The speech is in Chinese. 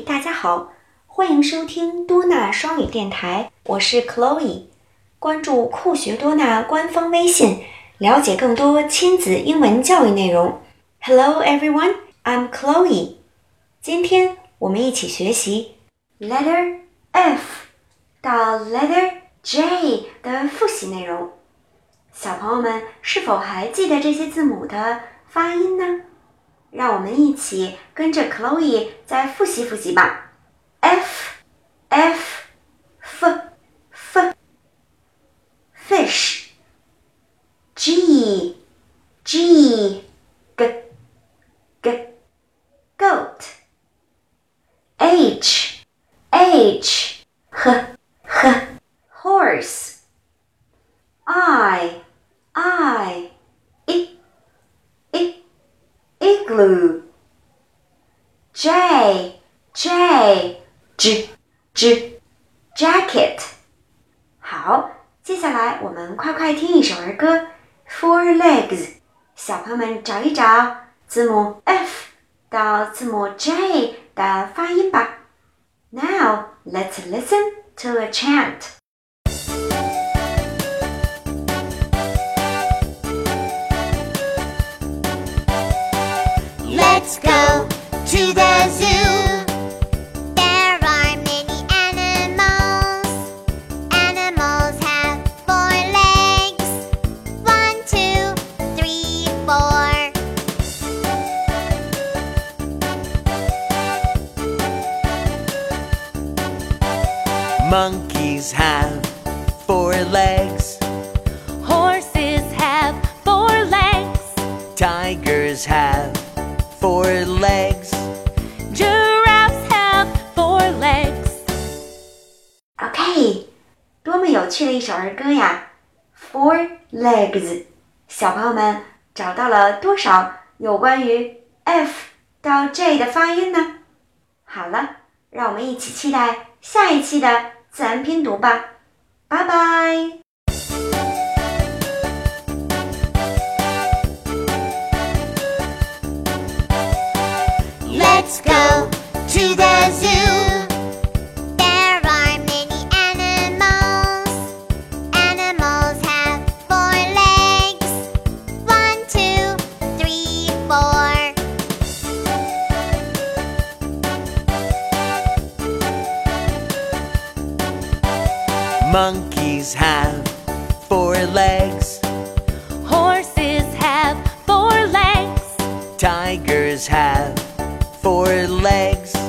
大家好，欢迎收听多纳双语电台，我是 Chloe。关注酷学多纳官方微信，了解更多亲子英文教育内容。Hello everyone, I'm Chloe。今天我们一起学习 letter F 到 letter J 的复习内容。小朋友们是否还记得这些字母的发音呢？让我们一起跟着 Chloe 再复习复习吧。F F igloo. J J J J jacket。好，接下来我们快快听一首儿歌《Four Legs》。小朋友们找一找字母 F 到字母 J 的发音吧。Now let's listen to a chant. Monkeys have four legs. Horses have four legs. Tigers have four legs. Giraffes have four legs. OK，多么有趣的一首儿歌呀！Four legs，小朋友们找到了多少有关于 F 到 J 的发音呢？好了，让我们一起期待下一期的自然拼读吧！拜拜。Monkeys have four legs. Horses have four legs. Tigers have four legs.